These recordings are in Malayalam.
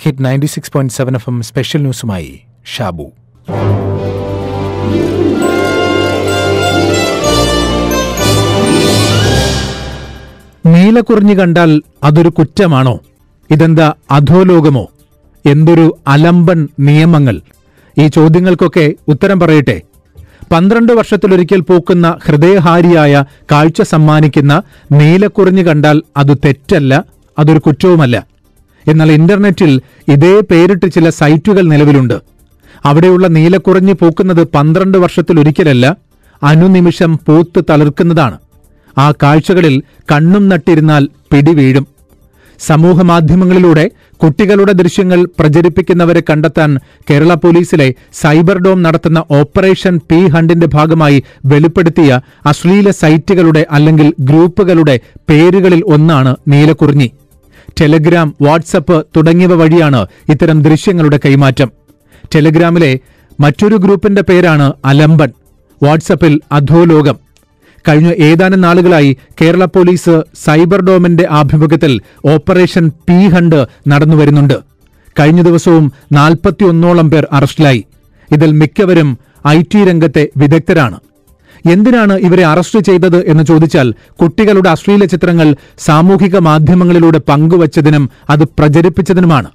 Hit ninety six point seven F M special ന്യൂസുമായി Shabu. നീലക്കുറിഞ്ഞു കണ്ടാൽ അതൊരു കുറ്റമാണോ? ഇതെന്താ അധോലോകമോ? എന്തൊരു അലമ്പൻ നിയമങ്ങൾ? ഈ ചോദ്യങ്ങൾക്കൊക്കെ ഉത്തരം പറയട്ടെ. പന്ത്രണ്ട് വർഷത്തിലൊരിക്കൽ പൂക്കുന്ന ഹൃദയഹാരിയായ കാഴ്ച സമ്മാനിക്കുന്ന നീലക്കുറിഞ്ഞു കണ്ടാൽ അത് തെറ്റല്ല അതൊരു കുറ്റവുമല്ല. എന്നാൽ ഇന്റർനെറ്റിൽ ഇതേ പേരിട്ട് ചില സൈറ്റുകൾ നിലവിലുണ്ട്. അവിടെയുള്ള നീലക്കുറഞ്ഞ് പൂക്കുന്നത് പന്ത്രണ്ട് വർഷത്തിലൊരിക്കലല്ല അനുനിമിഷം പൂത്ത് തളിർക്കുന്നതാണ്. ആ കാഴ്ചകളിൽ കണ്ണും നട്ടിരുന്നാൽ പിടിവീഴും സമൂഹമാധ്യമങ്ങളിലൂടെ കുട്ടികളുടെ ദൃശ്യങ്ങൾ പ്രചരിപ്പിക്കുന്നവരെ കണ്ടെത്താൻ കേരള പോലീസിലെ സൈബർ ഡോം നടത്തുന്ന ഓപ്പറേഷൻ പി ഹണ്ടിന്റെ ഭാഗമായി വെളിപ്പെടുത്തിയ അശ്ലീല സൈറ്റുകളുടെ അല്ലെങ്കിൽ ഗ്രൂപ്പുകളുടെ പേരുകളിൽ ഒന്നാണ് നീലക്കുറിഞ്ഞി. ടെലഗ്രാം വാട്സപ്പ് തുടങ്ങിയവ വഴിയാണ് ഇത്തരം ദൃശ്യങ്ങളുടെ കൈമാറ്റം. ടെലഗ്രാമിലെ മറ്റൊരു ഗ്രൂപ്പിന്റെ പേരാണ് അലമ്പൻ വാട്സപ്പിൽ അധോലോകം. കഴിഞ്ഞ ഏതാനും നാളുകളായി കേരള പോലീസ് സൈബർ ഡോമിന്റെ ആഭിമുഖ്യത്തിൽ ഓപ്പറേഷൻ പി ഹണ്ട് നടന്നുവരുന്നുണ്ട് കഴിഞ്ഞ ദിവസവും നാൽപ്പത്തിയൊന്നോളം പേർ അറസ്റ്റിലായി. ഇതിൽ മിക്കവരും ഐ ടി രംഗത്തെ വിദഗ്ധരാണ്. എന്തിനാണ് ഇവരെ അറസ്റ്റ് ചെയ്തത് എന്ന് ചോദിച്ചാൽ കുട്ടികളുടെ അശ്ലീല ചിത്രങ്ങൾ സാമൂഹിക മാധ്യമങ്ങളിലൂടെ പങ്കുവച്ചതിനും അത് പ്രചരിപ്പിച്ചതിനുമാണ്.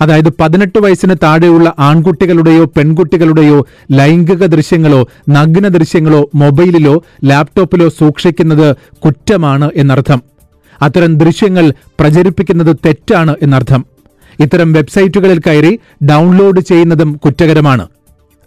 അതായത് പതിനെട്ട് വയസ്സിന് താഴെയുള്ള ആൺകുട്ടികളുടെയോ പെൺകുട്ടികളുടെയോ ലൈംഗിക ദൃശ്യങ്ങളോ നഗ്ന ദൃശ്യങ്ങളോ മൊബൈലിലോ ലാപ്ടോപ്പിലോ സൂക്ഷിക്കുന്നത് കുറ്റമാണ് എന്നർത്ഥം. അത്തരം ദൃശ്യങ്ങൾ പ്രചരിപ്പിക്കുന്നത് തെറ്റാണ് എന്നർത്ഥം. ഇത്തരം വെബ്സൈറ്റുകളിൽ കയറി ഡൗൺലോഡ് ചെയ്യുന്നതും കുറ്റകരമാണ്.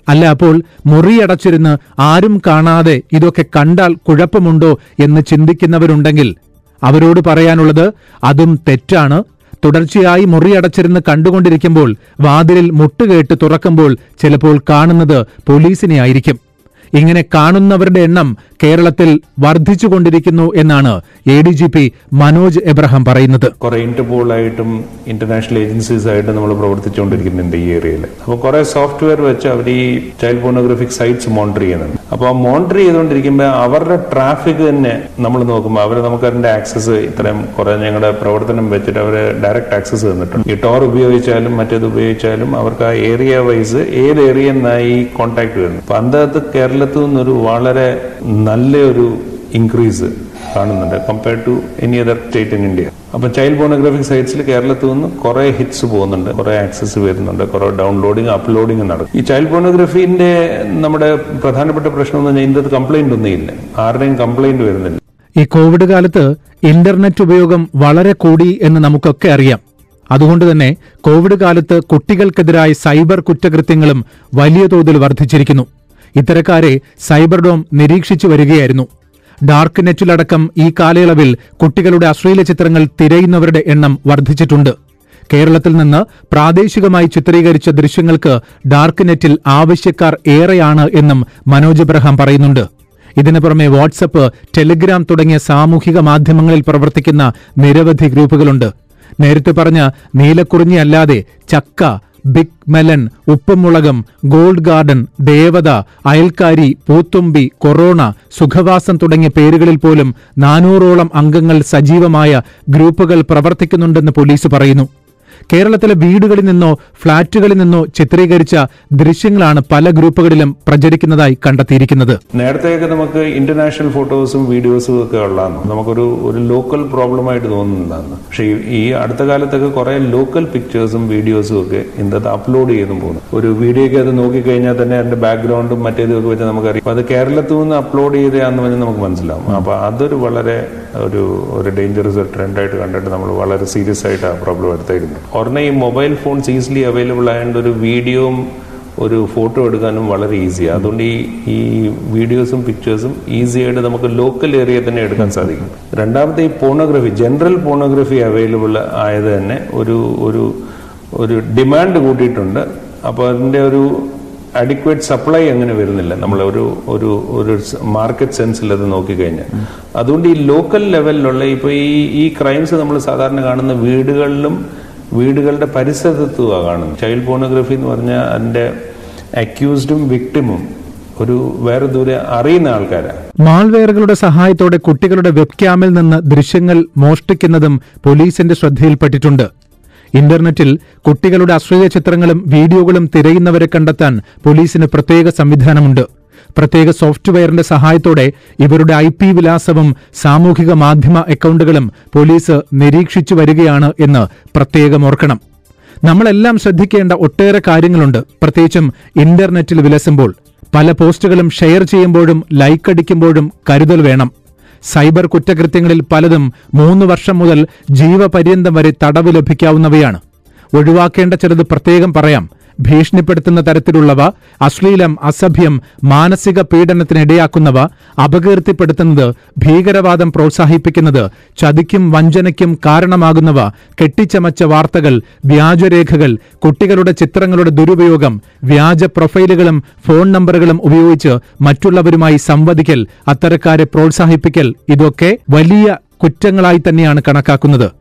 അല്ല? അപ്പോൾ മുറിയടച്ചിരുന്ന് ആരും കാണാതെ ഇതൊക്കെ കണ്ടാൽ കുഴപ്പമുണ്ടോ എന്ന് ചിന്തിക്കുന്നവരുണ്ടെങ്കിൽ അവരോട് പറയാനുള്ളത് അതും തെറ്റാണ്. തുടർച്ചയായി മുറിയടച്ചിരുന്ന് കണ്ടുകൊണ്ടിരിക്കുമ്പോൾ വാതിലിൽ മുട്ടുകേട്ട് തുറക്കുമ്പോൾ ചിലപ്പോൾ കാണുന്നത് പോലീസിനെ ആയിരിക്കും. ഇങ്ങനെ കാണുന്നവരുടെ എണ്ണം കേരളത്തിൽ വർദ്ധിച്ചുകൊണ്ടിരിക്കുന്നു എന്നാണ് A D G P Manoj Abraham പറയുന്നത്. കുറെ ഇന്റർപോളായിട്ടും ഇന്റർനാഷണൽ ഏജൻസീസ് ആയിട്ട് നമ്മൾ പ്രവർത്തിച്ചുകൊണ്ടിരിക്കുന്നുണ്ട് ഈ ഏരിയയിൽ. അപ്പോൾ കുറെ സോഫ്റ്റ്വെയർ വെച്ച് അവർ ഈ ചൈൽഡ് പോർണോഗ്രഫിക് സൈറ്റ്സ് മോണിറ്റർ ചെയ്യുന്നുണ്ട്. അപ്പോൾ മോണിറ്റർ ചെയ്തുകൊണ്ടിരിക്കുമ്പോൾ അവരുടെ ട്രാഫിക് തന്നെ നമ്മൾ നോക്കുമ്പോൾ അവർ നമുക്ക് അതിന്റെ ആക്സസ് ഇത്രയും കുറെ ഞങ്ങളുടെ പ്രവർത്തനം വെച്ചിട്ട് അവർ ഡയറക്റ്റ് ആക്സസ് തന്നിട്ടുണ്ട്. ഈ ടോർ ഉപയോഗിച്ചാലും മറ്റേത് ഉപയോഗിച്ചാലും അവർക്ക് ആ ഏരിയ വൈസ് ഏത് ഏരിയ നിന്നായി കോൺടാക്ട് വരുന്നത് അപ്പൊ അന്തകത്ത് കേരളത്തിൽ നിന്നൊരു വളരെ നല്ലൊരു ഇൻക്രീസ് കാണുന്നുണ്ട്. Compared to any other state in India അപ്പൊ ചൈൽഡ് പോണോഗ്രാഫിക് സൈറ്റ്സിൽ കേരളത്തിൽ നിന്ന് കുറെ ഹിറ്റ്സ് പോകുന്നുണ്ട്. കുറെ ആക്സസ് വരുന്നുണ്ട്. കുറെ ഡൗൺലോഡിങ് അപ്ലോഡിങ് നടക്കും. ഈ ചൈൽഡ് പോർണോഗ്രഫീന്റെ നമ്മുടെ പ്രധാനപ്പെട്ട പ്രശ്നം എന്ന് പറഞ്ഞാൽ ഇതിന്റെ കംപ്ലൈന്റ് ഒന്നും ഇല്ല. ആരുടെയും കംപ്ലൈന്റ് വരുന്നില്ല. ഈ കോവിഡ് കാലത്ത് ഇന്റർനെറ്റ് ഉപയോഗം വളരെ കൂടി എന്ന് നമുക്കൊക്കെ അറിയാം. അതുകൊണ്ട് തന്നെ കോവിഡ് കാലത്ത് കുട്ടികൾക്കെതിരായ സൈബർ കുറ്റകൃത്യങ്ങളും വലിയ തോതിൽ വർദ്ധിച്ചിരിക്കുന്നു. ഇത്തരക്കാരെ സൈബർ ഡോം നിരീക്ഷിച്ചു വരികയായിരുന്നു. ഡാർക്ക് നെറ്റിലടക്കം ഈ കാലയളവിൽ കുട്ടികളുടെ അശ്ലീല ചിത്രങ്ങൾ തിരയുന്നവരുടെ എണ്ണം വർദ്ധിച്ചിട്ടുണ്ട്. കേരളത്തിൽ നിന്ന് പ്രാദേശികമായി ചിത്രീകരിച്ച ദൃശ്യങ്ങൾക്ക് ഡാർക്ക് നെറ്റിൽ ആവശ്യക്കാർ ഏറെയാണ് എന്നും മനോജ് എബ്രഹാം പറയുന്നുണ്ട്. ഇതിനു പുറമെ വാട്സപ്പ് ടെലിഗ്രാം തുടങ്ങിയ സാമൂഹിക മാധ്യമങ്ങളിൽ പ്രവർത്തിക്കുന്ന നിരവധി ഗ്രൂപ്പുകളുണ്ട്. നേരത്തെ പറഞ്ഞ നീലക്കുറിഞ്ഞി അല്ലാതെ ചക്ക ബിഗ് മെലൻ ഉപ്പുമുളകം ഗോൾഡ് ഗാർഡൻ ദേവത അയൽക്കാരി പൂത്തുമ്പി കൊറോണ സുഖവാസം തുടങ്ങിയ പേരുകളിൽ പോലും നാനൂറോളം അംഗങ്ങൾ സജീവമായ ഗ്രൂപ്പുകൾ പ്രവർത്തിക്കുന്നുണ്ടെന്ന് പോലീസ് പറയുന്നു. കേരളത്തിലെ വീടുകളിൽ നിന്നോ ഫ്ളാറ്റുകളിൽ നിന്നോ ചിത്രീകരിച്ച ദൃശ്യങ്ങളാണ് പല ഗ്രൂപ്പുകളിലും പ്രചരിക്കുന്നതായി കണ്ടെത്തിയിരിക്കുന്നത്. നേരത്തെയൊക്കെ നമുക്ക് ഇന്റർനാഷണൽ ഫോട്ടോസും വീഡിയോസും ഒക്കെ ഉള്ളതാണ്. നമുക്കൊരു ഒരു ലോക്കൽ പ്രോബ്ലം ആയിട്ട് തോന്നുന്നുണ്ടായിരുന്നു. പക്ഷേ ഈ- അടുത്ത കാലത്തൊക്കെ കുറെ ലോക്കൽ പിക്ചേഴ്സും വീഡിയോസും ഒക്കെ ഇന്നത്തെ അപ്ലോഡ് ചെയ്തും പോകുന്നു. ഒരു വീഡിയോയ്ക്ക് അത് നോക്കിക്കഴിഞ്ഞാൽ തന്നെ അതിന്റെ ബാക്ക്ഗ്രൗണ്ടും മറ്റേതും ഒക്കെ വെച്ച് നമുക്കറിയാം. അത് കേരളത്തിൽ നിന്ന് അപ്ലോഡ് ചെയ്തതാന്ന് പറഞ്ഞാൽ നമുക്ക് മനസ്സിലാവും. അപ്പൊ അതൊരു വളരെ ഒരു ഒരു ഡേഞ്ചറസ് ട്രെൻഡായിട്ട് കണ്ടിട്ട് നമ്മൾ വളരെ സീരിയസ് ആയിട്ട് ആ പ്രോബ്ലം എടുത്തായിരുന്നു ഉടനെ ഈ മൊബൈൽ ഫോൺസ് ഈസിലി അവൈലബിൾ ആയതുകൊണ്ട് ഒരു വീഡിയോയും ഒരു ഫോട്ടോ എടുക്കാനും വളരെ ഈസിയാണ് അതുകൊണ്ട് ഈ ഈ വീഡിയോസും പിക്ചേഴ്സും ഈസി ആയിട്ട് നമുക്ക് ലോക്കൽ ഏരിയ തന്നെ എടുക്കാൻ സാധിക്കും. രണ്ടാമത്തെ ഈ പോണോഗ്രഫി ജനറൽ പോണോഗ്രഫി അവൈലബിൾ ആയത് തന്നെ ഒരു ഒരു ഒരു ഡിമാൻഡ് കൂട്ടിയിട്ടുണ്ട്. അപ്പോൾ അതിന്റെ ഒരു അഡിക്വേറ്റ് സപ്ലൈ അങ്ങനെ വരുന്നില്ല. നമ്മൾ ഒരു ഒരു ഒരു മാർക്കറ്റ് സെൻസിൽ അത് നോക്കിക്കഴിഞ്ഞാൽ. അതുകൊണ്ട് ഈ ലോക്കൽ ലെവലിലുള്ള ഇപ്പോൾ ഈ ഈ ക്രൈംസ് നമ്മൾ സാധാരണ കാണുന്ന വീടുകളിലും വീടുകളുടെ പരിസരത്തുമാണ് കാണും ചൈൽഡ് പോണോഗ്രഫി എന്ന് പറഞ്ഞാൽ അതിന്റെ അക്യൂസ്ഡും വിക്ടിമും ഒരു വേറെ ദൂരെ അറിയുന്ന ആൾക്കാരാണ്. മാൾവെയറുകളുടെ സഹായത്തോടെ കുട്ടികളുടെ വെബ് ക്യാമിൽ നിന്ന് ദൃശ്യങ്ങൾ മോഷ്ടിക്കുന്നതും പോലീസിന്റെ ശ്രദ്ധയിൽപ്പെട്ടിട്ടുണ്ട്. ഇന്റർനെറ്റിൽ കുട്ടികളുടെ അശ്ലീല ചിത്രങ്ങളും വീഡിയോകളും തിരയുന്നവരെ കണ്ടെത്താൻ പോലീസിന് പ്രത്യേക സംവിധാനമുണ്ട്. പ്രത്യേക സോഫ്റ്റ്വെയറിന്റെ സഹായത്തോടെ ഇവരുടെ ഐ പി വിലാസവും സാമൂഹിക മാധ്യമ അക്കൌണ്ടുകളും പോലീസ് നിരീക്ഷിച്ചു വരികയാണ് എന്ന് പ്രത്യേകം ഓർക്കണം. നമ്മളെല്ലാം ശ്രദ്ധിക്കേണ്ട ഒട്ടേറെ കാര്യങ്ങളുണ്ട്. പ്രത്യേകിച്ചും ഇന്റർനെറ്റിൽ വിലസുമ്പോൾ. പല പോസ്റ്റുകളും ഷെയർ ചെയ്യുമ്പോഴും ലൈക്ക് അടിക്കുമ്പോഴും കരുതൽ വേണം. സൈബർ കുറ്റകൃത്യങ്ങളിൽ പലതും മൂന്ന് വർഷം മുതൽ ജീവപര്യന്തം വരെ തടവ് ലഭിക്കാവുന്നവയാണ്. ഒഴിവാക്കേണ്ട ചിലത് പ്രത്യേകം പറയാം. ഭീഷണിപ്പെടുത്തുന്ന തരത്തിലുള്ളവ അശ്ലീലം അസഭ്യം മാനസിക പീഡനത്തിനിടയാക്കുന്നവ അപകീർത്തിപ്പെടുത്തുന്നത് ഭീകരവാദം പ്രോത്സാഹിപ്പിക്കുന്നത് ചതിക്കും വഞ്ചനയ്ക്കും കാരണമാകുന്നവ കെട്ടിച്ചമച്ച വാർത്തകൾ വ്യാജരേഖകൾ കുട്ടികളുടെ ചിത്രങ്ങളുടെ ദുരുപയോഗം വ്യാജ പ്രൊഫൈലുകളും ഫോൺ നമ്പറുകളും ഉപയോഗിച്ച് മറ്റുള്ളവരുമായി സംവദിക്കൽ അത്തരക്കാരെ പ്രോത്സാഹിപ്പിക്കൽ ഇതൊക്കെ വലിയ കുറ്റങ്ങളായി തന്നെയാണ് കണക്കാക്കുന്നത്.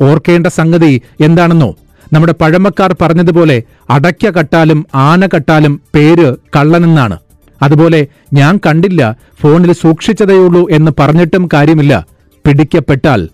ഓർക്കേണ്ട സംഗതി എന്താണെന്നോ? നമ്മുടെ പഴമക്കാർ പറഞ്ഞതുപോലെ അടയ്ക്ക കട്ടാലും ആന കട്ടാലും പേര് കള്ളനെന്നാണ്. അതുപോലെ ഞാൻ കണ്ടില്ല ഫോണിൽ സൂക്ഷിച്ചതേയുള്ളൂ എന്ന് പറഞ്ഞിട്ടും കാര്യമില്ല. പിടിക്കപ്പെട്ടാൽ.